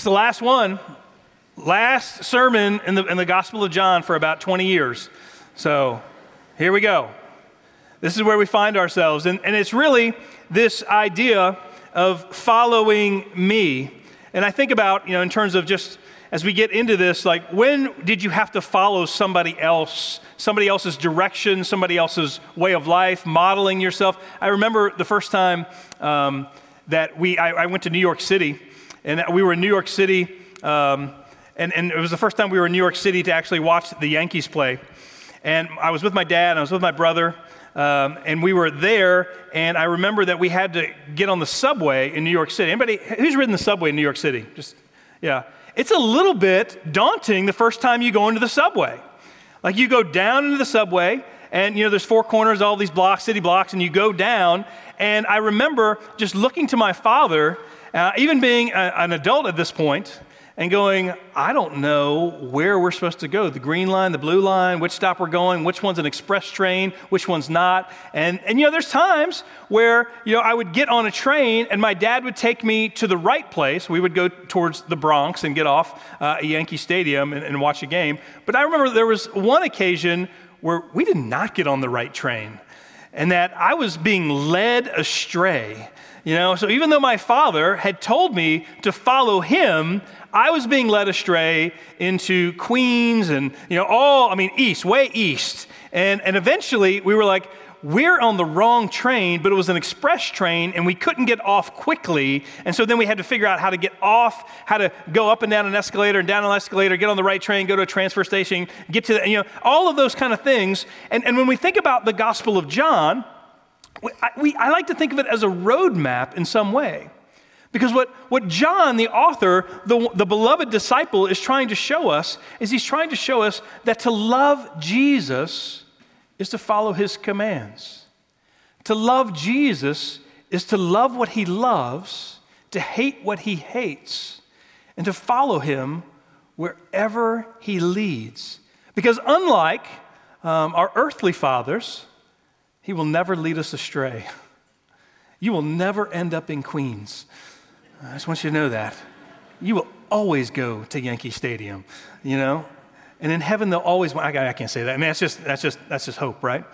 It's the last one, last sermon in the, in the Gospel of John for about 20 years. So here we go. This is where we find ourselves. And, and it's really this idea of following me. And I think about, you know, in terms of just as we get into this, like when did you have to follow somebody else, somebody else's direction, somebody else's way of life, modeling yourself? I remember the first time um, that we, I, I, went to New York City, and we were in New York City, um, and, and it was the first time we were in New York City to actually watch the Yankees play. And I was with my dad, and I was with my brother, um, and we were there, and I remember that we had to get on the subway in New York City. Anybody who's ridden the subway in New York City? Just yeah, it's a little bit daunting the first time you go into the subway. Like you go down into the subway, and you know there's four corners, all these blocks, city blocks, and you go down. And I remember just looking to my father, uh, even being a, an adult at this point, and going, I don't know where we're supposed to go the green line, the blue line, which stop we're going, which one's an express train, which one's not. And, and you know, there's times where, you know, I would get on a train and my dad would take me to the right place. We would go towards the Bronx and get off uh, a Yankee Stadium and, and watch a game. But I remember there was one occasion where we did not get on the right train and that I was being led astray. You know, so even though my father had told me to follow him, I was being led astray into Queens and, you know, all, I mean, east, way east. And, and eventually we were like, we're on the wrong train, but it was an express train and we couldn't get off quickly. And so then we had to figure out how to get off, how to go up and down an escalator and down an escalator, get on the right train, go to a transfer station, get to, the, you know, all of those kind of things. And, and when we think about the Gospel of John, I, we, I like to think of it as a roadmap in some way. Because what, what John, the author, the, the beloved disciple, is trying to show us is he's trying to show us that to love Jesus is to follow his commands. To love Jesus is to love what he loves, to hate what he hates, and to follow him wherever he leads. Because unlike um, our earthly fathers, he will never lead us astray. You will never end up in Queens. I just want you to know that. You will always go to Yankee Stadium, you know? And in heaven, they'll always, I, can't say that. I mean, that's just, that's, just, that's just hope, right?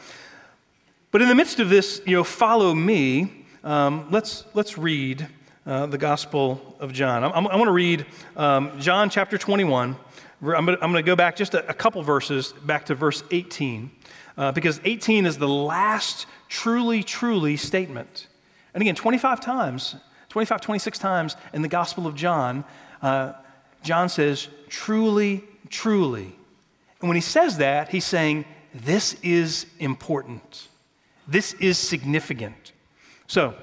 But in the midst of this, you know, follow me, um, let's, let's read uh, the Gospel of John. I'm, I'm, i want to read um, John chapter 21. I'm going to go back just a, a couple verses, back to verse 18 uh, because 18 is the last truly, truly statement. And again, 25 times, 25, 26 times in the Gospel of John, uh, John says, truly, truly. And when he says that, he's saying, this is important. This is significant. So,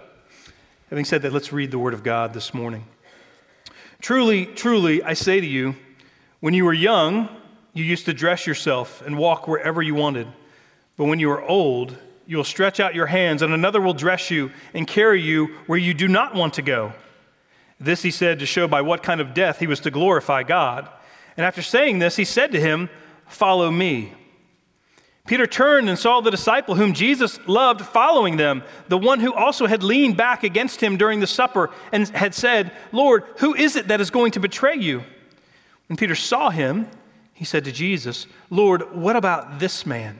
having said that, let's read the Word of God this morning. Truly, truly, I say to you, when you were young, you used to dress yourself and walk wherever you wanted. But when you are old, you will stretch out your hands, and another will dress you and carry you where you do not want to go. This he said to show by what kind of death he was to glorify God. And after saying this, he said to him, Follow me. Peter turned and saw the disciple whom Jesus loved following them, the one who also had leaned back against him during the supper and had said, Lord, who is it that is going to betray you? When Peter saw him, he said to Jesus, Lord, what about this man?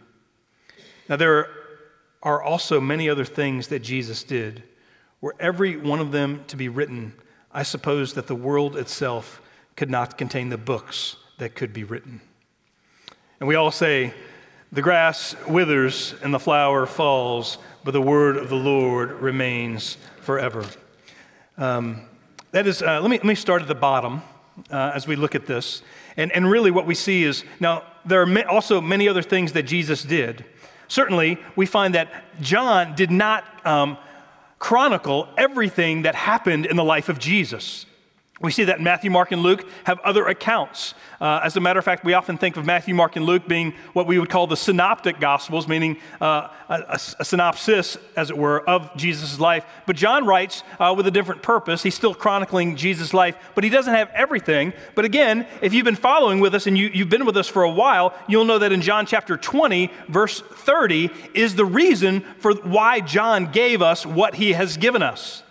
Now, there are also many other things that Jesus did. Were every one of them to be written, I suppose that the world itself could not contain the books that could be written. And we all say, the grass withers and the flower falls, but the word of the Lord remains forever. Um, that is, uh, let, me, let me start at the bottom uh, as we look at this. And, and really, what we see is now, there are also many other things that Jesus did. Certainly, we find that John did not um, chronicle everything that happened in the life of Jesus. We see that Matthew, Mark, and Luke have other accounts. Uh, as a matter of fact, we often think of Matthew, Mark, and Luke being what we would call the synoptic gospels, meaning uh, a, a, synopsis, as it were, of Jesus' life. But John writes uh, with a different purpose. He's still chronicling Jesus' life, but he doesn't have everything. But again, if you've been following with us and you, you've been with us for a while, you'll know that in John chapter 20, verse 30, is the reason for why John gave us what he has given us.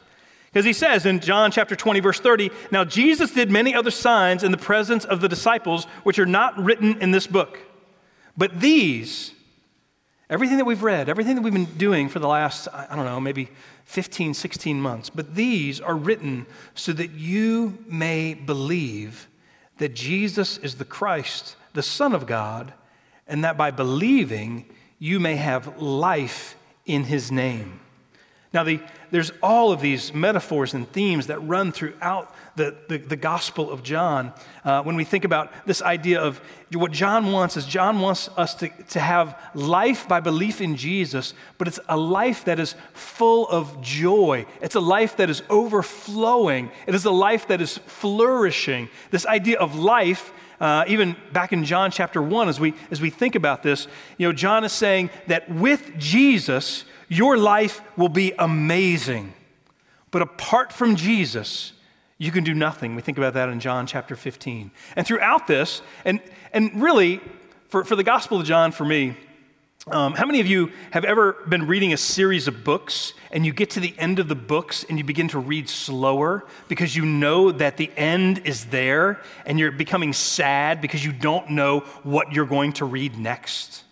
Because he says in John chapter 20, verse 30, Now Jesus did many other signs in the presence of the disciples, which are not written in this book. But these, everything that we've read, everything that we've been doing for the last, I don't know, maybe 15, 16 months, but these are written so that you may believe that Jesus is the Christ, the Son of God, and that by believing you may have life in his name. Now, the, there's all of these metaphors and themes that run throughout the, the, the Gospel of John. Uh, when we think about this idea of what John wants, is John wants us to, to have life by belief in Jesus, but it's a life that is full of joy. It's a life that is overflowing. It is a life that is flourishing. This idea of life uh, even back in John chapter 1, as we, as we think about this, you know, John is saying that with Jesus, your life will be amazing. But apart from Jesus, you can do nothing. We think about that in John chapter 15. And throughout this, and, and really, for, for the Gospel of John, for me, um, how many of you have ever been reading a series of books and you get to the end of the books and you begin to read slower because you know that the end is there and you're becoming sad because you don't know what you're going to read next?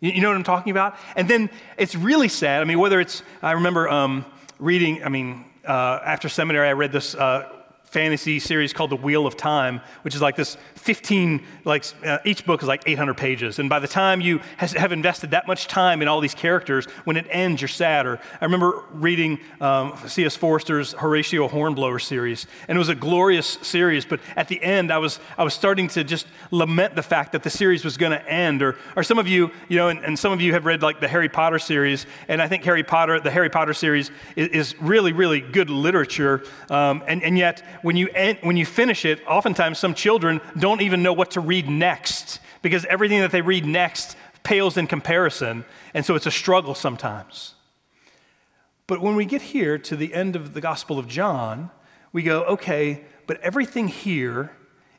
You know what I'm talking about? And then it's really sad. I mean, whether it's, I remember um, reading, I mean, uh, after seminary, I read this uh, fantasy series called The Wheel of Time, which is like this 15, like uh, each book is like 800 pages. And by the time you has, have invested that much time in all these characters, when it ends, you're sad. I remember reading um, C.S. Forester's Horatio Hornblower series, and it was a glorious series. But at the end, I was, I was starting to just lament the fact that the series was going to end. Or, or some of you, you know, and, and, some of you have read like the Harry Potter series, and I think Harry Potter, the Harry Potter series is, is really, really good literature. Um, and, and yet, when you, end, when you finish it, oftentimes some children don't even know what to read next because everything that they read next pales in comparison. And so it's a struggle sometimes. But when we get here to the end of the Gospel of John, we go, okay, but everything here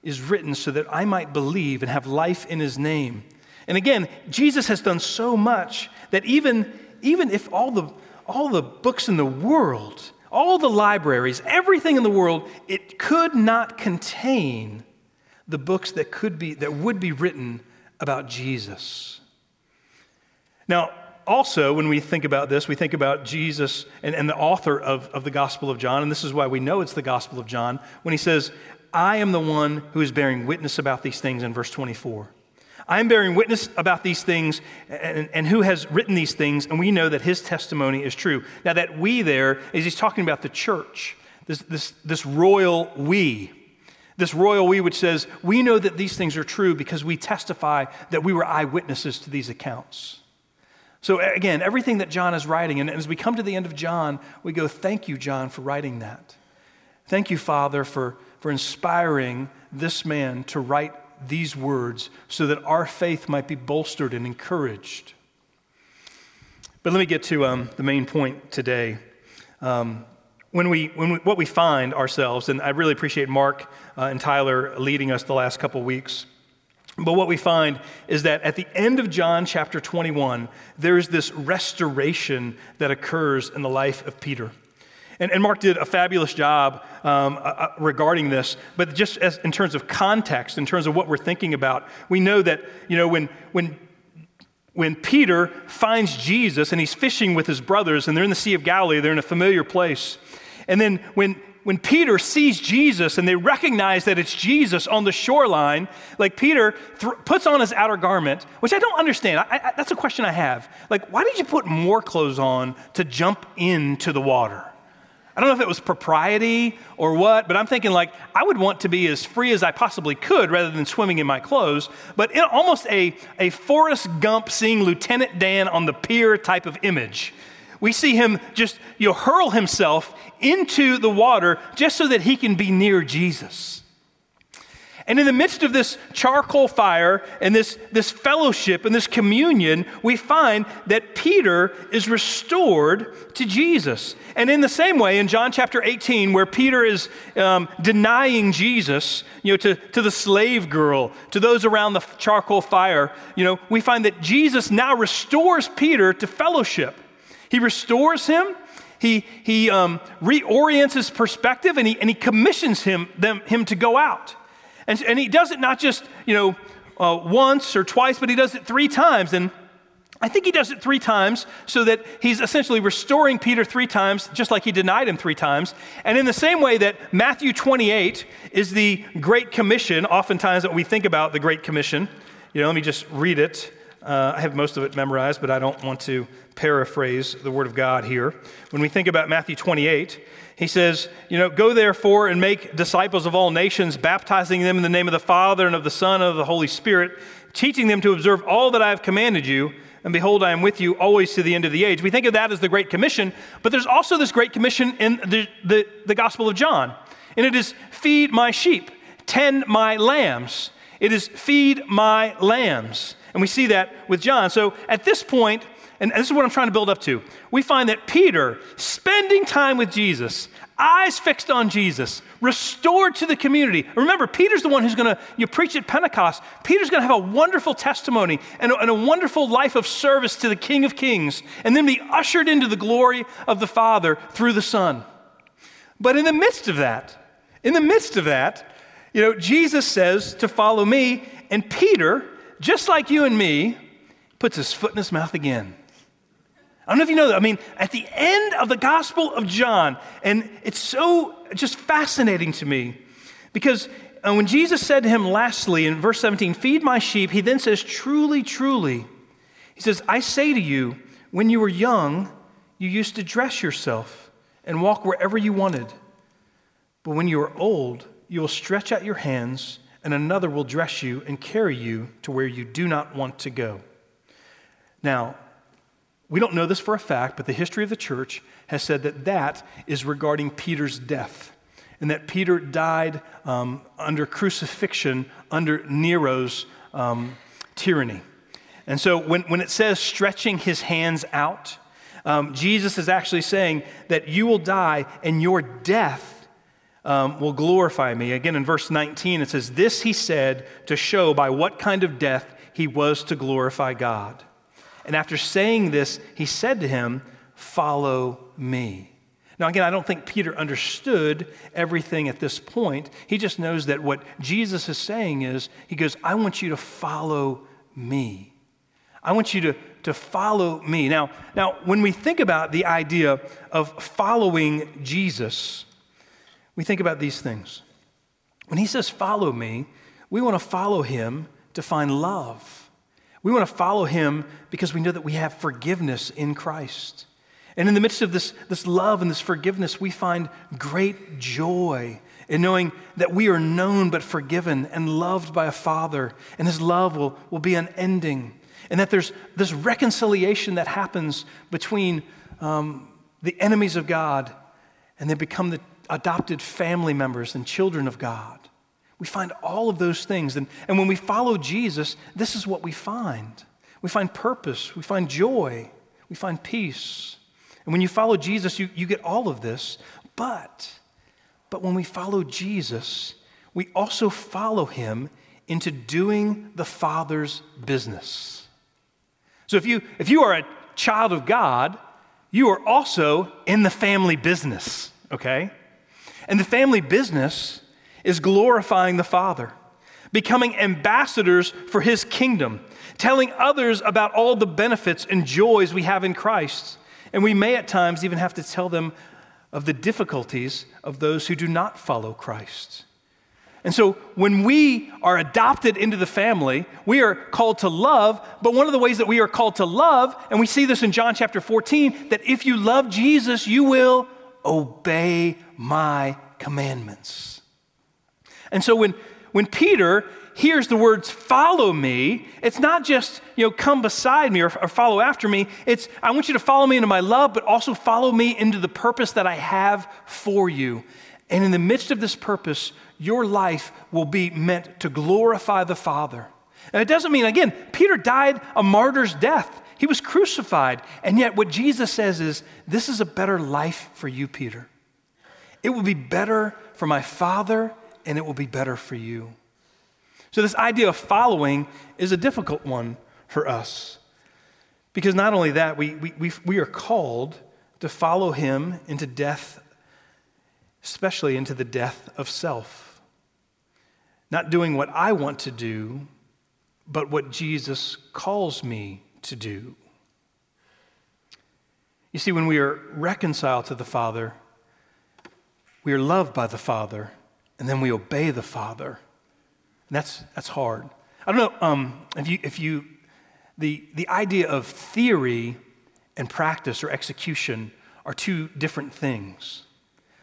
is written so that I might believe and have life in his name. And again, Jesus has done so much that even, even if all the, all the books in the world all the libraries, everything in the world, it could not contain the books that could be that would be written about Jesus. Now, also, when we think about this, we think about Jesus and, and the author of, of the Gospel of John, and this is why we know it's the Gospel of John, when he says, I am the one who is bearing witness about these things in verse 24. I am bearing witness about these things and, and, who has written these things, and we know that his testimony is true. Now, that we there is he's talking about the church, this, this, this royal we. This royal we, which says, we know that these things are true because we testify that we were eyewitnesses to these accounts. So, again, everything that John is writing, and as we come to the end of John, we go, Thank you, John, for writing that. Thank you, Father, for, for inspiring this man to write these words so that our faith might be bolstered and encouraged. But let me get to um, the main point today. Um, when we, when we, what we find ourselves, and I really appreciate Mark uh, and Tyler leading us the last couple weeks. But what we find is that at the end of John chapter 21, there's this restoration that occurs in the life of Peter. And, and Mark did a fabulous job um, uh, uh, regarding this, but just as, in terms of context, in terms of what we're thinking about, we know that, you know, when, when, when Peter finds Jesus and he's fishing with his brothers and they're in the Sea of Galilee, they're in a familiar place. And then when, when Peter sees Jesus and they recognize that it's Jesus on the shoreline, like Peter th- puts on his outer garment, which I don't understand. I, I, that's a question I have. Like, why did you put more clothes on to jump into the water? I don't know if it was propriety or what, but I'm thinking like I would want to be as free as I possibly could rather than swimming in my clothes. But in almost a, a Forrest Gump seeing Lieutenant Dan on the pier type of image We see him just you know, hurl himself into the water just so that he can be near Jesus. And in the midst of this charcoal fire and this, this fellowship and this communion, we find that Peter is restored to Jesus. And in the same way, in John chapter 18, where Peter is um, denying Jesus, you know, to, to the slave girl, to those around the charcoal fire, you know, we find that Jesus now restores Peter to fellowship. He restores him. He, he um, reorients his perspective and he, and he commissions him, them, him to go out. And, and he does it not just, you know, uh, once or twice, but he does it three times. And I think he does it three times so that he's essentially restoring Peter three times, just like he denied him three times. And in the same way that Matthew 28 is the Great Commission, oftentimes that we think about the Great Commission, you know, let me just read it. Uh, I have most of it memorized, but I don't want to paraphrase the Word of God here. When we think about Matthew 28, he says, You know, go therefore and make disciples of all nations, baptizing them in the name of the Father and of the Son and of the Holy Spirit, teaching them to observe all that I have commanded you. And behold, I am with you always to the end of the age. We think of that as the Great Commission, but there's also this Great Commission in the, the, the Gospel of John. And it is feed my sheep, tend my lambs. It is feed my lambs. And we see that with John. So at this point, and this is what I'm trying to build up to. We find that Peter, spending time with Jesus, eyes fixed on Jesus, restored to the community. Remember, Peter's the one who's going to you preach at Pentecost. Peter's going to have a wonderful testimony and a, and a wonderful life of service to the King of Kings, and then be ushered into the glory of the Father through the Son. But in the midst of that, in the midst of that, you know, Jesus says to follow me, and Peter, just like you and me, puts his foot in his mouth again. I don't know if you know that. I mean, at the end of the Gospel of John, and it's so just fascinating to me because uh, when Jesus said to him lastly in verse 17, Feed my sheep, he then says, Truly, truly. He says, I say to you, when you were young, you used to dress yourself and walk wherever you wanted. But when you are old, you will stretch out your hands, and another will dress you and carry you to where you do not want to go. Now, we don't know this for a fact, but the history of the church has said that that is regarding Peter's death, and that Peter died um, under crucifixion under Nero's um, tyranny. And so when, when it says stretching his hands out, um, Jesus is actually saying that you will die and your death um, will glorify me. Again, in verse 19, it says, This he said to show by what kind of death he was to glorify God. And after saying this, he said to him, Follow me. Now, again, I don't think Peter understood everything at this point. He just knows that what Jesus is saying is, He goes, I want you to follow me. I want you to, to follow me. Now, now, when we think about the idea of following Jesus, we think about these things. When he says, Follow me, we want to follow him to find love. We want to follow him because we know that we have forgiveness in Christ. And in the midst of this, this love and this forgiveness, we find great joy in knowing that we are known but forgiven and loved by a Father, and His love will, will be unending. And that there's this reconciliation that happens between um, the enemies of God and they become the adopted family members and children of God. We find all of those things. And, and when we follow Jesus, this is what we find. We find purpose, we find joy, we find peace. And when you follow Jesus, you, you get all of this. But, but when we follow Jesus, we also follow him into doing the Father's business. So if you, if you are a child of God, you are also in the family business, okay? And the family business is glorifying the Father, becoming ambassadors for His kingdom, telling others about all the benefits and joys we have in Christ. And we may at times even have to tell them of the difficulties of those who do not follow Christ. And so when we are adopted into the family, we are called to love. But one of the ways that we are called to love, and we see this in John chapter 14, that if you love Jesus, you will obey my commandments. And so when, when Peter, hears the words follow me, it's not just, you know, come beside me or, or follow after me. It's, I want you to follow me into my love, but also follow me into the purpose that I have for you. And in the midst of this purpose, your life will be meant to glorify the Father. And it doesn't mean, again, Peter died a martyr's death. He was crucified. And yet, what Jesus says is, This is a better life for you, Peter. It will be better for my Father, and it will be better for you. So, this idea of following is a difficult one for us. Because not only that, we, we, we, are called to follow him into death, especially into the death of self. Not doing what I want to do, but what Jesus calls me to do. You see, when we are reconciled to the Father, we are loved by the Father, and then we obey the Father. And that's, that's hard. I don't know um, if you, if you the, the idea of theory and practice or execution are two different things.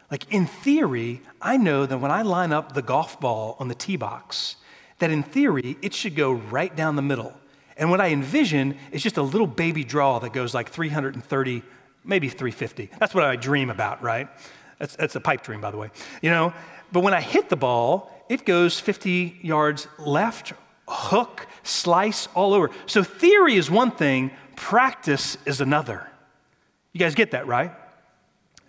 Like in theory, I know that when I line up the golf ball on the tee box, that in theory, it should go right down the middle. And what I envision is just a little baby draw that goes like 330, maybe 350. That's what I dream about, right? That's, that's a pipe dream, by the way. You know, but when I hit the ball, it goes 50 yards left, hook, slice, all over. So theory is one thing, practice is another. You guys get that, right?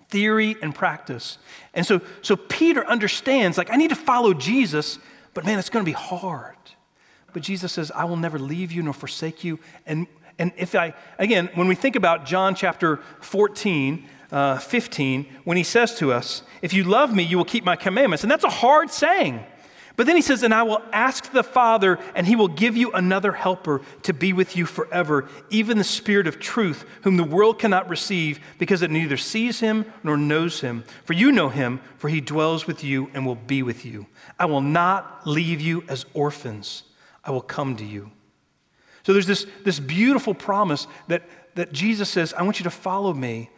Theory and practice. And so, so Peter understands, like, I need to follow Jesus but man, it's going to be hard. But Jesus says, I will never leave you nor forsake you. And, and if I, again, when we think about John chapter 14, uh, 15, when he says to us, If you love me, you will keep my commandments. And that's a hard saying. But then he says, And I will ask the Father, and he will give you another helper to be with you forever, even the Spirit of truth, whom the world cannot receive, because it neither sees him nor knows him. For you know him, for he dwells with you and will be with you. I will not leave you as orphans, I will come to you. So there's this, this beautiful promise that, that Jesus says, I want you to follow me,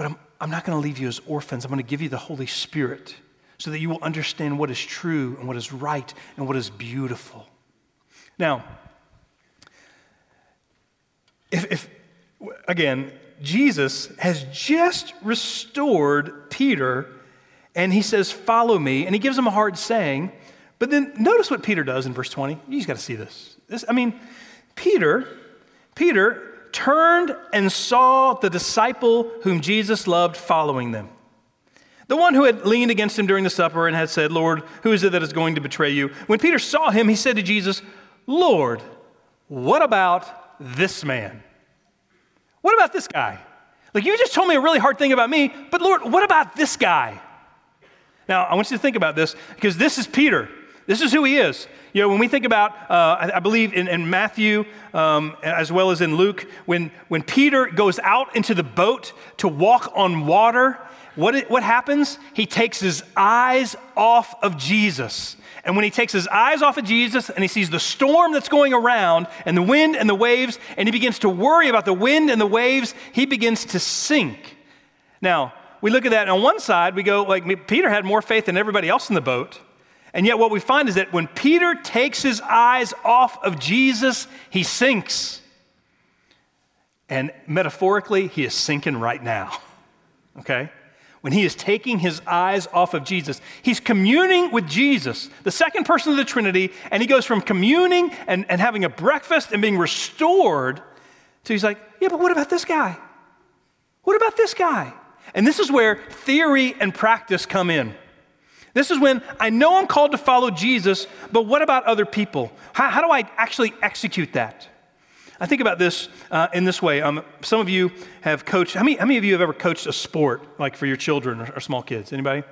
but I'm, I'm not going to leave you as orphans. I'm going to give you the Holy Spirit so that you will understand what is true and what is right and what is beautiful. Now, if, if again, Jesus has just restored Peter and he says, Follow me, and he gives him a hard saying. But then notice what Peter does in verse 20. You just got to see this. this. I mean, Peter, Peter turned and saw the disciple whom Jesus loved following them. The one who had leaned against him during the supper and had said, Lord, who is it that is going to betray you? When Peter saw him, he said to Jesus, Lord, what about this man? What about this guy? Like, you just told me a really hard thing about me, but Lord, what about this guy? Now, I want you to think about this because this is Peter. This is who he is. You know, when we think about, uh, I, I, believe in, in Matthew um, as well as in Luke, when, when Peter goes out into the boat to walk on water, what, what happens? He takes his eyes off of Jesus. And when he takes his eyes off of Jesus and he sees the storm that's going around and the wind and the waves, and he begins to worry about the wind and the waves, he begins to sink. Now, we look at that, and on one side, we go, like, Peter had more faith than everybody else in the boat. And yet, what we find is that when Peter takes his eyes off of Jesus, he sinks. And metaphorically, he is sinking right now. Okay? when he is taking his eyes off of Jesus. He's communing with Jesus, the second person of the Trinity, and he goes from communing and, and having a breakfast and being restored to he's like, yeah, but what about this guy? What about this guy? And this is where theory and practice come in. This is when I know I'm called to follow Jesus, but what about other people? How, how do I actually execute that? I think about this uh, in this way. Um, some of you have coached. How many, how many of you have ever coached a sport, like for your children or, or small kids? Anybody?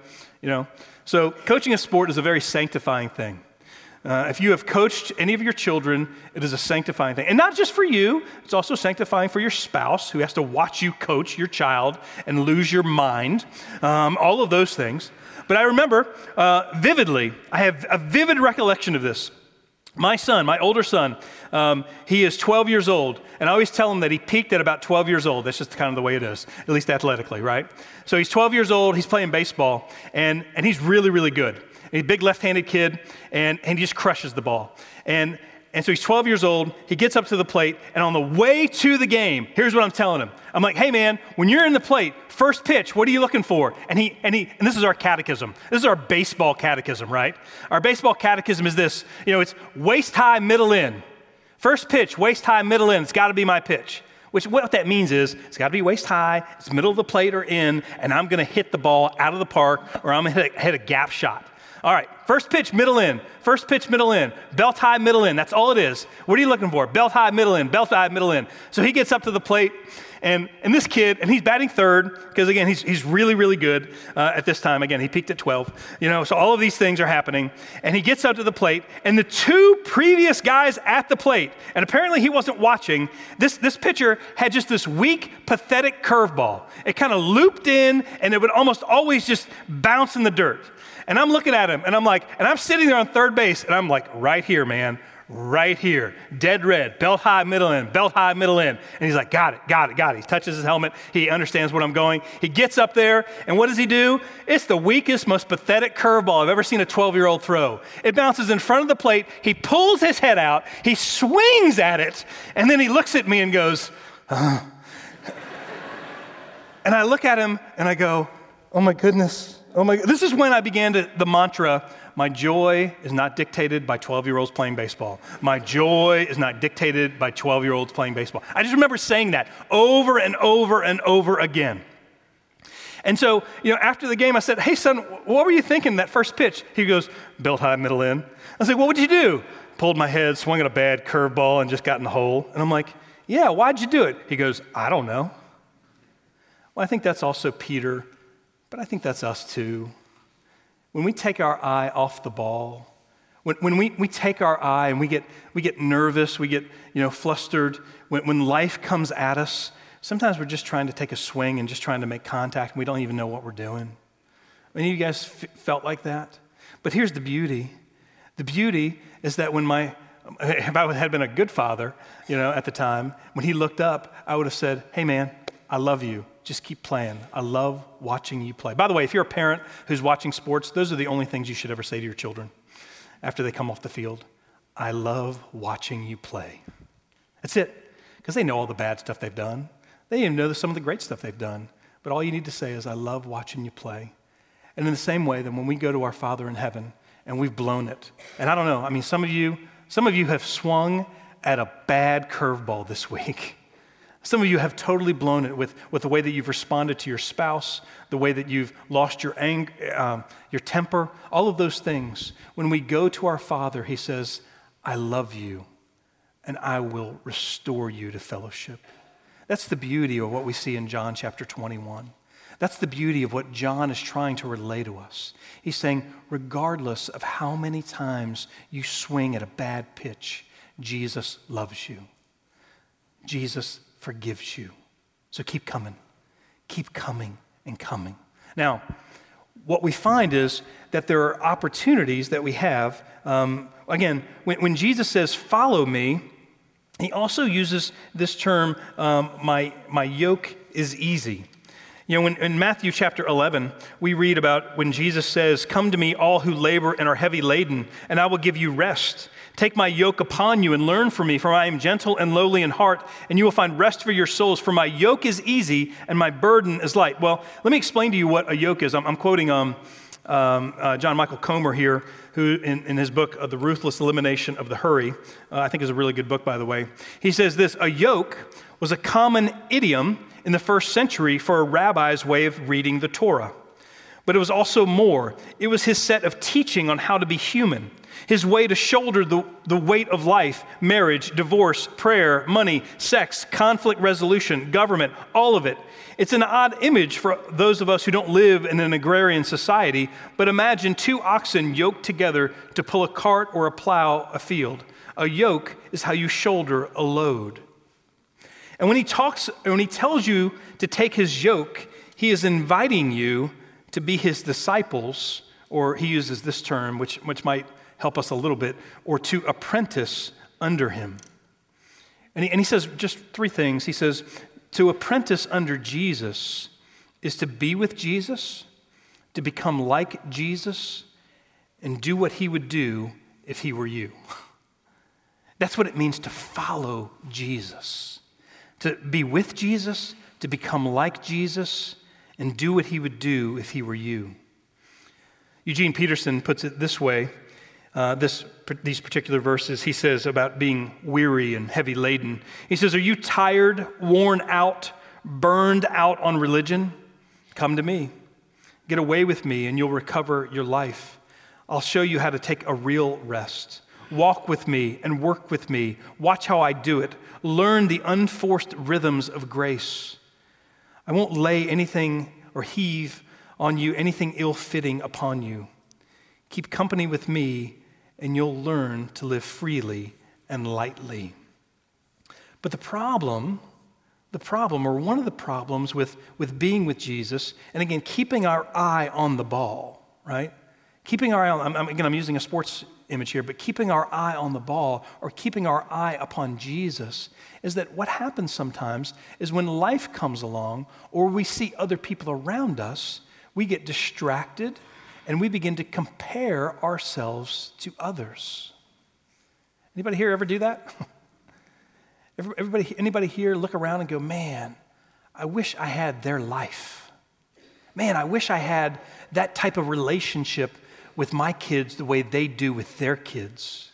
You know. So coaching a sport is a very sanctifying thing. Uh, if you have coached any of your children, it is a sanctifying thing. And not just for you, it's also sanctifying for your spouse who has to watch you coach your child and lose your mind. Um, all of those things. But I remember uh, vividly, I have a vivid recollection of this. My son, my older son, um, he is 12 years old, and I always tell him that he peaked at about 12 years old. That's just kind of the way it is, at least athletically, right? So he's 12 years old, he's playing baseball, and, and he's really, really good. he's a big left handed kid, and, and he just crushes the ball. And, and so he's 12 years old. He gets up to the plate, and on the way to the game, here's what I'm telling him. I'm like, hey, man, when you're in the plate, first pitch, what are you looking for? And he, and he, and this is our catechism. This is our baseball catechism, right? Our baseball catechism is this you know, it's waist high, middle in. First pitch, waist high, middle in. It's got to be my pitch. Which what that means is it's got to be waist high, it's middle of the plate or in, and I'm going to hit the ball out of the park or I'm going to hit, hit a gap shot. All right, first pitch, middle in. First pitch, middle in. Belt high, middle in. That's all it is. What are you looking for? Belt high, middle in. Belt high, middle in. So he gets up to the plate and, and this kid, and he's batting third, because again, he's, he's really, really good uh, at this time. Again, he peaked at 12. You know, so all of these things are happening. And he gets up to the plate, and the two previous guys at the plate, and apparently he wasn't watching, this, this pitcher had just this weak, pathetic curveball. It kind of looped in, and it would almost always just bounce in the dirt. And I'm looking at him, and I'm like, and I'm sitting there on third base, and I'm like, right here, man right here, dead red, belt high, middle in, belt high, middle in. And he's like, got it, got it, got it. He touches his helmet. He understands what I'm going. He gets up there, and what does he do? It's the weakest, most pathetic curveball I've ever seen a 12 year old throw. It bounces in front of the plate. He pulls his head out, he swings at it, and then he looks at me and goes, uh. and I look at him and I go, oh my goodness. Oh my, this is when I began to, the mantra my joy is not dictated by 12 year olds playing baseball. My joy is not dictated by 12 year olds playing baseball. I just remember saying that over and over and over again. And so, you know, after the game, I said, Hey, son, what were you thinking that first pitch? He goes, Belt high, middle in. I like, What would you do? Pulled my head, swung at a bad curveball, and just got in the hole. And I'm like, Yeah, why'd you do it? He goes, I don't know. Well, I think that's also Peter, but I think that's us too when we take our eye off the ball, when, when we, we take our eye and we get, we get nervous, we get you know, flustered, when, when life comes at us, sometimes we're just trying to take a swing and just trying to make contact and we don't even know what we're doing. Any of you guys f- felt like that? But here's the beauty. The beauty is that when my, if I had been a good father, you know, at the time, when he looked up, I would have said, hey man, I love you just keep playing. I love watching you play. By the way, if you're a parent who's watching sports, those are the only things you should ever say to your children after they come off the field. I love watching you play. That's it, because they know all the bad stuff they've done. They even know some of the great stuff they've done. But all you need to say is, I love watching you play. And in the same way, that when we go to our Father in heaven and we've blown it, and I don't know, I mean, some of you, some of you have swung at a bad curveball this week. Some of you have totally blown it with, with the way that you've responded to your spouse, the way that you've lost your, ang- um, your temper, all of those things. When we go to our Father, He says, I love you and I will restore you to fellowship. That's the beauty of what we see in John chapter 21. That's the beauty of what John is trying to relay to us. He's saying, regardless of how many times you swing at a bad pitch, Jesus loves you. Jesus forgives you. So keep coming, keep coming and coming. Now, what we find is that there are opportunities that we have. Um, again, when, when, Jesus says, Follow me, he also uses this term, um, my, my yoke is easy. You know, when, in Matthew chapter 11, we read about when Jesus says, Come to me, all who labor and are heavy laden, and I will give you rest. Take my yoke upon you and learn from me, for I am gentle and lowly in heart, and you will find rest for your souls. For my yoke is easy and my burden is light. Well, let me explain to you what a yoke is. I'm, I'm quoting um, um, uh, John Michael Comer here, who in, in his book, uh, The Ruthless Elimination of the Hurry, uh, I think is a really good book, by the way. He says this A yoke was a common idiom in the first century for a rabbi's way of reading the Torah. But it was also more. It was his set of teaching on how to be human, his way to shoulder the, the weight of life, marriage, divorce, prayer, money, sex, conflict resolution, government, all of it. It's an odd image for those of us who don't live in an agrarian society, but imagine two oxen yoked together to pull a cart or a plow a field. A yoke is how you shoulder a load. And when he talks, when he tells you to take his yoke, he is inviting you to be his disciples, or he uses this term, which, which might help us a little bit, or to apprentice under him. And he, and he says just three things. He says, to apprentice under Jesus is to be with Jesus, to become like Jesus, and do what he would do if he were you. That's what it means to follow Jesus, to be with Jesus, to become like Jesus, and do what he would do if he were you. Eugene Peterson puts it this way uh, this, these particular verses. He says about being weary and heavy laden. He says, Are you tired, worn out, burned out on religion? Come to me. Get away with me, and you'll recover your life. I'll show you how to take a real rest. Walk with me and work with me. Watch how I do it. Learn the unforced rhythms of grace. I won't lay anything or heave on you anything ill fitting upon you. Keep company with me, and you'll learn to live freely and lightly. But the problem, the problem, or one of the problems with, with being with Jesus, and again, keeping our eye on the ball, right? Keeping our eye on, I'm, again, I'm using a sports image here, but keeping our eye on the ball or keeping our eye upon Jesus is that what happens sometimes is when life comes along or we see other people around us, we get distracted and we begin to compare ourselves to others. Anybody here ever do that? Everybody, anybody here look around and go, man, I wish I had their life. Man, I wish I had that type of relationship with my kids the way they do with their kids.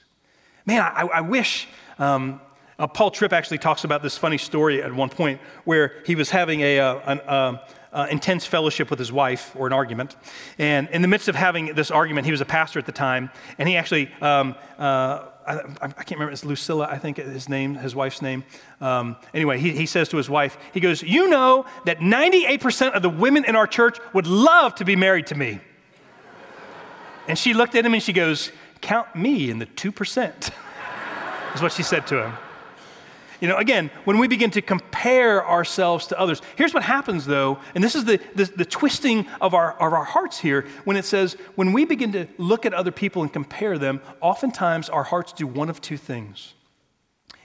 Man, I, I wish. Um, uh, Paul Tripp actually talks about this funny story at one point where he was having a, uh, an, uh, uh, intense fellowship with his wife or an argument. And in the midst of having this argument, he was a pastor at the time, and he actually, um, uh, I, I, can't remember, it's Lucilla, I think his name, his wife's name. Um, anyway, he, he says to his wife, he goes, You know that 98% of the women in our church would love to be married to me. And she looked at him and she goes, Count me in the 2%, is what she said to him. You know, again, when we begin to compare ourselves to others, here's what happens though, and this is the, the, the, twisting of our, of our hearts here, when it says, when we begin to look at other people and compare them, oftentimes our hearts do one of two things.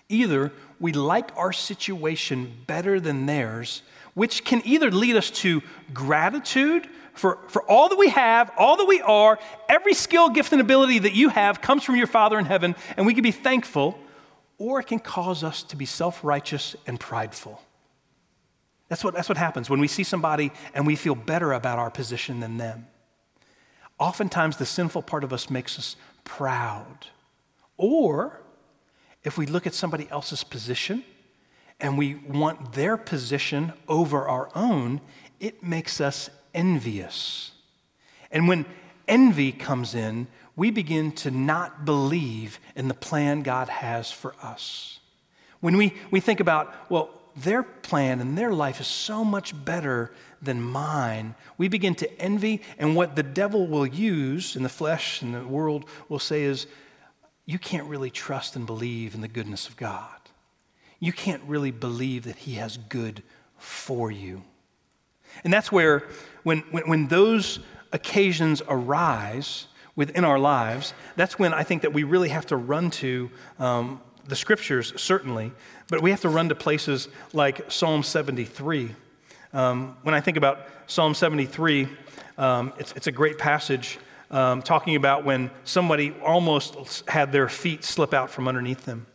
Either we like our situation better than theirs, which can either lead us to gratitude for, for all that we have, all that we are, every skill, gift, and ability that you have comes from your Father in heaven, and we can be thankful or it can cause us to be self righteous and prideful. That's what, that's what happens when we see somebody and we feel better about our position than them. Oftentimes, the sinful part of us makes us proud. Or if we look at somebody else's position and we want their position over our own, it makes us envious. And when envy comes in, we begin to not believe in the plan God has for us. When we, we think about, well, their plan and their life is so much better than mine, we begin to envy, and what the devil will use in the flesh and the world will say is, you can't really trust and believe in the goodness of God. You can't really believe that He has good for you. And that's where, when, when, when those occasions arise, within our lives, that's when I think that we really have to run to um, the scriptures, certainly, but we have to run to places like Psalm 73. Um, when I think about Psalm 73, um, it's, it's, a great passage um, talking about when somebody almost had their feet slip out from underneath them.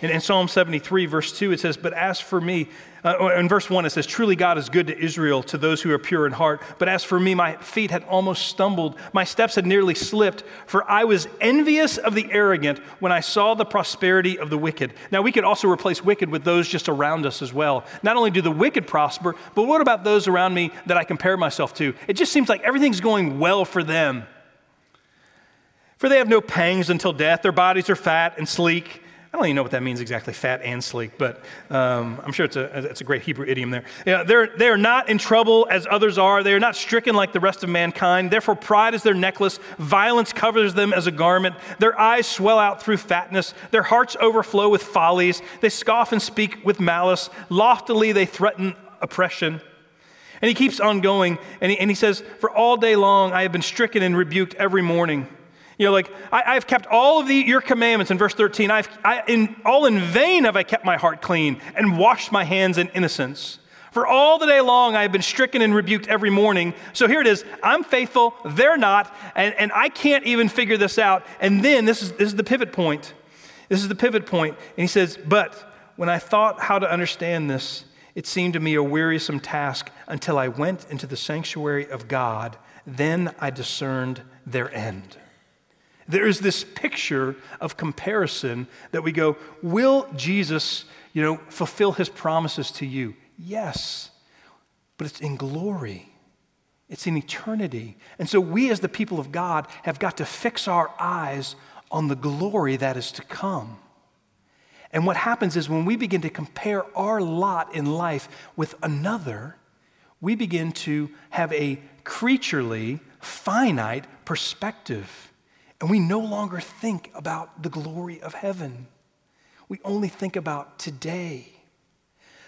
In, in Psalm 73, verse 2, it says, But as for me, uh, in verse 1, it says, Truly God is good to Israel, to those who are pure in heart. But as for me, my feet had almost stumbled. My steps had nearly slipped, for I was envious of the arrogant when I saw the prosperity of the wicked. Now, we could also replace wicked with those just around us as well. Not only do the wicked prosper, but what about those around me that I compare myself to? It just seems like everything's going well for them. For they have no pangs until death, their bodies are fat and sleek. I don't even know what that means exactly, fat and sleek, but um, I'm sure it's a, it's a great Hebrew idiom there. Yeah, they're, they're not in trouble as others are. They are not stricken like the rest of mankind. Therefore, pride is their necklace. Violence covers them as a garment. Their eyes swell out through fatness. Their hearts overflow with follies. They scoff and speak with malice. Loftily, they threaten oppression. And he keeps on going, and he, and he says, For all day long I have been stricken and rebuked every morning. You know, like, I, have kept all of the, your commandments in verse 13. I've, I, in, all in vain have I kept my heart clean and washed my hands in innocence. For all the day long, I have been stricken and rebuked every morning. So here it is I'm faithful, they're not, and, and I can't even figure this out. And then this is, this is the pivot point. This is the pivot point. And he says, But when I thought how to understand this, it seemed to me a wearisome task until I went into the sanctuary of God. Then I discerned their end. There is this picture of comparison that we go, Will Jesus, you know, fulfill his promises to you? Yes, but it's in glory. It's in eternity. And so we, as the people of God, have got to fix our eyes on the glory that is to come. And what happens is when we begin to compare our lot in life with another, we begin to have a creaturely, finite perspective. And we no longer think about the glory of heaven. We only think about today.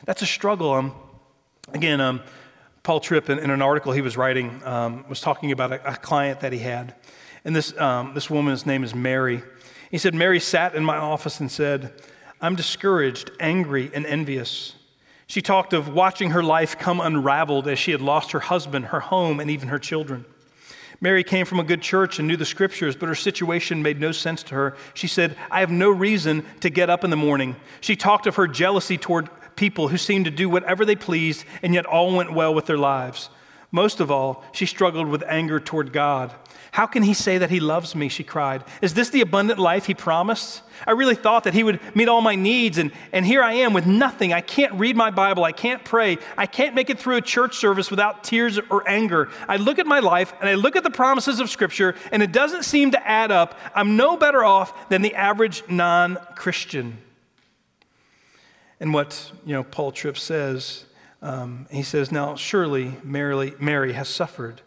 That's a struggle. Um, again, um, Paul Tripp, in, in, an article he was writing, um, was talking about a, a, client that he had. And this, um, this woman's name is Mary. He said, Mary sat in my office and said, I'm discouraged, angry, and envious. She talked of watching her life come unraveled as she had lost her husband, her home, and even her children. Mary came from a good church and knew the scriptures, but her situation made no sense to her. She said, I have no reason to get up in the morning. She talked of her jealousy toward people who seemed to do whatever they pleased, and yet all went well with their lives. Most of all, she struggled with anger toward God. How can he say that he loves me? She cried. Is this the abundant life he promised? I really thought that he would meet all my needs, and, and here I am with nothing. I can't read my Bible. I can't pray. I can't make it through a church service without tears or anger. I look at my life and I look at the promises of Scripture, and it doesn't seem to add up. I'm no better off than the average non Christian. And what you know, Paul Tripp says, um, he says, Now surely Mary, Mary has suffered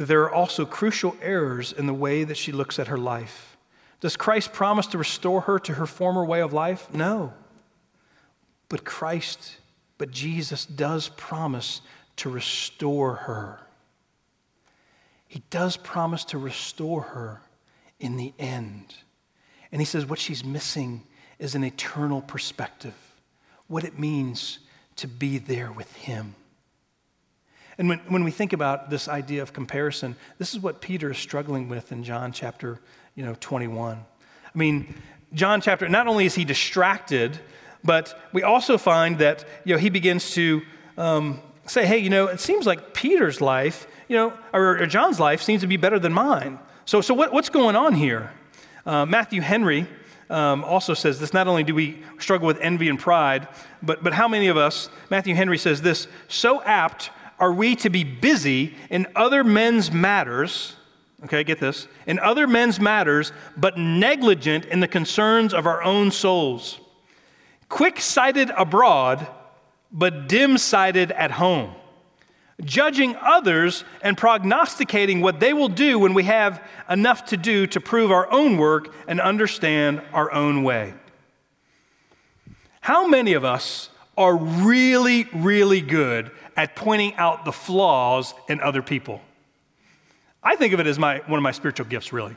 that there are also crucial errors in the way that she looks at her life. Does Christ promise to restore her to her former way of life? No. But Christ, but Jesus does promise to restore her. He does promise to restore her in the end. And he says what she's missing is an eternal perspective, what it means to be there with him. And when, when we think about this idea of comparison, this is what Peter is struggling with in John chapter you know, 21. I mean, John chapter, not only is he distracted, but we also find that you know, he begins to um, say, hey, you know, it seems like Peter's life, you know, or, or John's life seems to be better than mine. So, so what, what's going on here? Uh, Matthew Henry um, also says this not only do we struggle with envy and pride, but, but how many of us, Matthew Henry says this, so apt are we to be busy in other men's matters? Okay, get this. In other men's matters, but negligent in the concerns of our own souls. Quick sighted abroad, but dim sighted at home. Judging others and prognosticating what they will do when we have enough to do to prove our own work and understand our own way. How many of us are really, really good at pointing out the flaws in other people. I think of it as my, one of my spiritual gifts, really.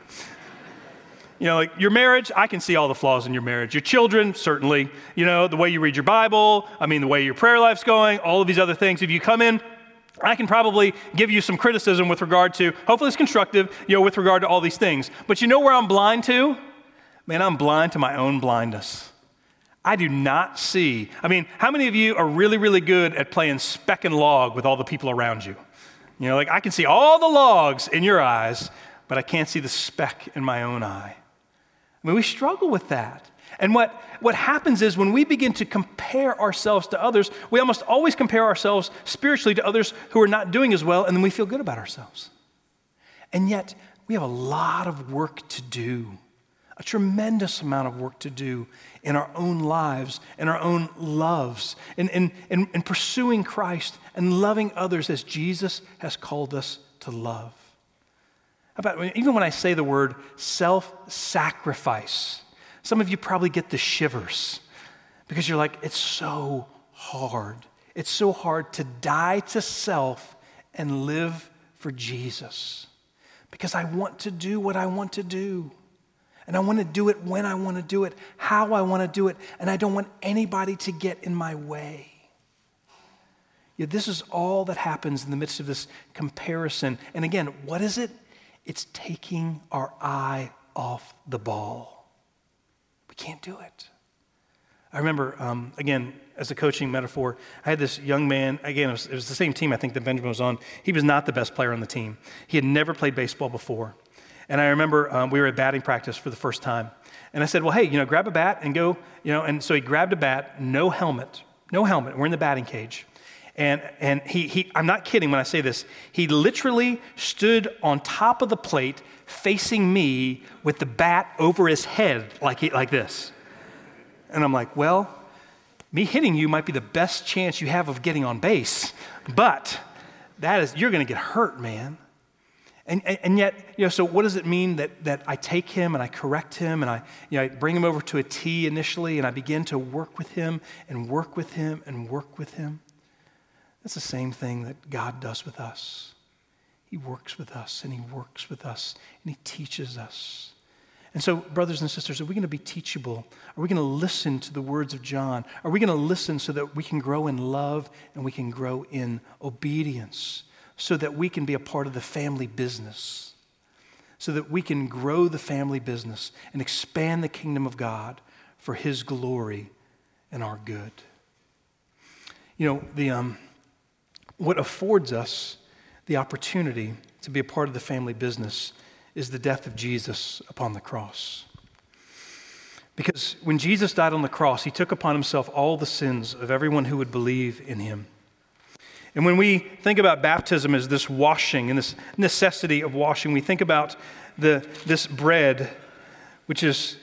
You know, like your marriage, I can see all the flaws in your marriage. Your children, certainly. You know, the way you read your Bible, I mean, the way your prayer life's going, all of these other things. If you come in, I can probably give you some criticism with regard to, hopefully it's constructive, you know, with regard to all these things. But you know where I'm blind to? Man, I'm blind to my own blindness. I do not see. I mean, how many of you are really, really good at playing speck and log with all the people around you? You know, like I can see all the logs in your eyes, but I can't see the speck in my own eye. I mean, we struggle with that. And what, what happens is when we begin to compare ourselves to others, we almost always compare ourselves spiritually to others who are not doing as well, and then we feel good about ourselves. And yet, we have a lot of work to do a tremendous amount of work to do in our own lives, in our own loves, in, in, in, in, pursuing Christ and loving others as Jesus has called us to love. About, even when I say the word self sacrifice, some of you probably get the shivers because you're like, it's so hard. It's so hard to die to self and live for Jesus because I want to do what I want to do. And I want to do it when I want to do it, how I want to do it, and I don't want anybody to get in my way. Yeah, this is all that happens in the midst of this comparison. And again, what is it? It's taking our eye off the ball. We can't do it. I remember, um, again, as a coaching metaphor, I had this young man, again, it was, it was, the same team I think that Benjamin was on. He was not the best player on the team. He had never played baseball before. And I remember um, we were at batting practice for the first time. And I said, well, hey, you know, grab a bat and go, you know. And so he grabbed a bat, no helmet, no helmet. We're in the batting cage. And, and he, he, I'm not kidding when I say this. He literally stood on top of the plate facing me with the bat over his head like, he, like this. And I'm like, well, me hitting you might be the best chance you have of getting on base, but that is, you're going to get hurt, man. And, and, yet, you know, so what does it mean that, that I take him and I correct him and I, you know, I bring him over to a T initially and I begin to work with him and work with him and work with him? That's the same thing that God does with us. He works with us and He works with us and He teaches us. And so, brothers and sisters, are we going to be teachable? Are we going to listen to the words of John? Are we going to listen so that we can grow in love and we can grow in obedience? So that we can be a part of the family business? So that we can grow the family business and expand the kingdom of God for His glory and our good? You know, the. Um, what affords us the opportunity to be a part of the family business is the death of Jesus upon the cross. Because when Jesus died on the cross, he took upon himself all the sins of everyone who would believe in him. And when we think about baptism as this washing and this necessity of washing, we think about the, this bread, which is,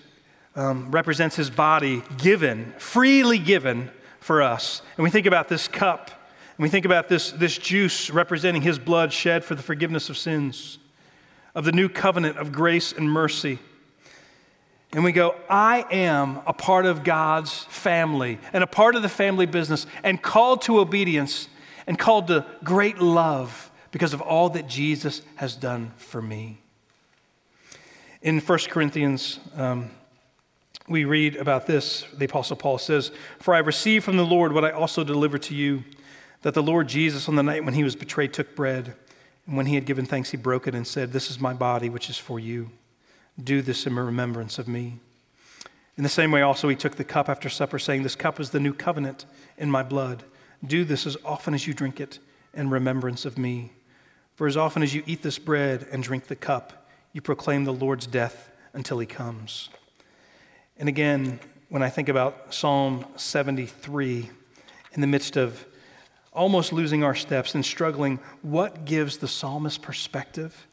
um, represents his body given, freely given for us. And we think about this cup and we think about this, this juice representing his blood shed for the forgiveness of sins, of the new covenant of grace and mercy. And we go, I am a part of God's family and a part of the family business and called to obedience and called to great love because of all that Jesus has done for me. In 1 Corinthians, um, we read about this. The Apostle Paul says, For I received from the Lord what I also delivered to you that the Lord Jesus, on the night when he was betrayed, took bread. And when he had given thanks, he broke it and said, This is my body, which is for you. Do this in remembrance of me. In the same way, also, he took the cup after supper, saying, This cup is the new covenant in my blood. Do this as often as you drink it in remembrance of me. For as often as you eat this bread and drink the cup, you proclaim the Lord's death until he comes. And again, when I think about Psalm 73, in the midst of almost losing our steps and struggling, what gives the psalmist perspective?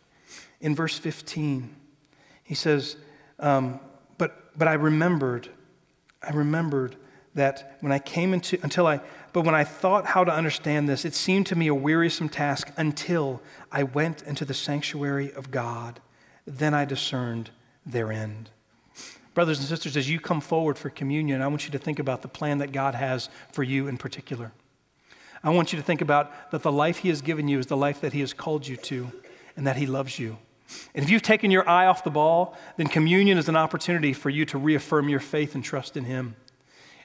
In verse 15, he says, um, but, but I remembered, I remembered that when I came into, until I, but when I thought how to understand this, it seemed to me a wearisome task until I went into the sanctuary of God. Then I discerned their end. Brothers and sisters, as you come forward for communion, I want you to think about the plan that God has for you in particular. I want you to think about that the life He has given you is the life that He has called you to and that He loves you. And if you've taken your eye off the ball, then communion is an opportunity for you to reaffirm your faith and trust in Him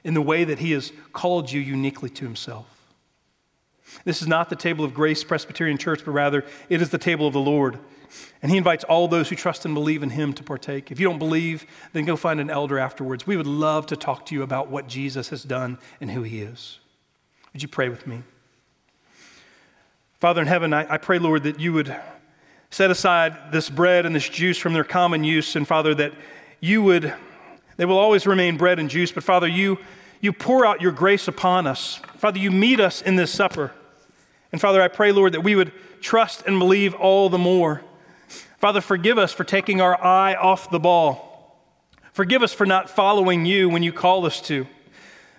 in the way that He has called you uniquely to Himself. This is not the table of Grace Presbyterian Church, but rather it is the table of the Lord. And He invites all those who trust and believe in Him to partake. If you don't believe, then go find an elder afterwards. We would love to talk to you about what Jesus has done and who He is. Would you pray with me? Father in heaven, I, I pray, Lord, that you would set aside this bread and this juice from their common use, and Father, that you would, they will always remain bread and juice, but Father, you, you pour out your grace upon us. Father, you meet us in this supper. And Father, I pray, Lord, that we would trust and believe all the more. Father, forgive us for taking our eye off the ball. Forgive us for not following you when you call us to.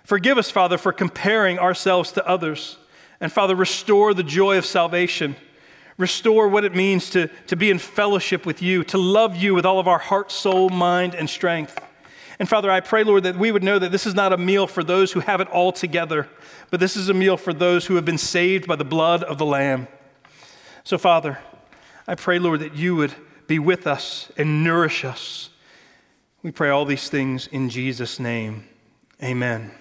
Forgive us, Father, for comparing ourselves to others. And Father, restore the joy of salvation. Restore what it means to, to be in fellowship with you, to love you with all of our heart, soul, mind, and strength. And Father, I pray, Lord, that we would know that this is not a meal for those who have it all together, but this is a meal for those who have been saved by the blood of the Lamb. So, Father, I pray, Lord, that you would be with us and nourish us. We pray all these things in Jesus' name. Amen.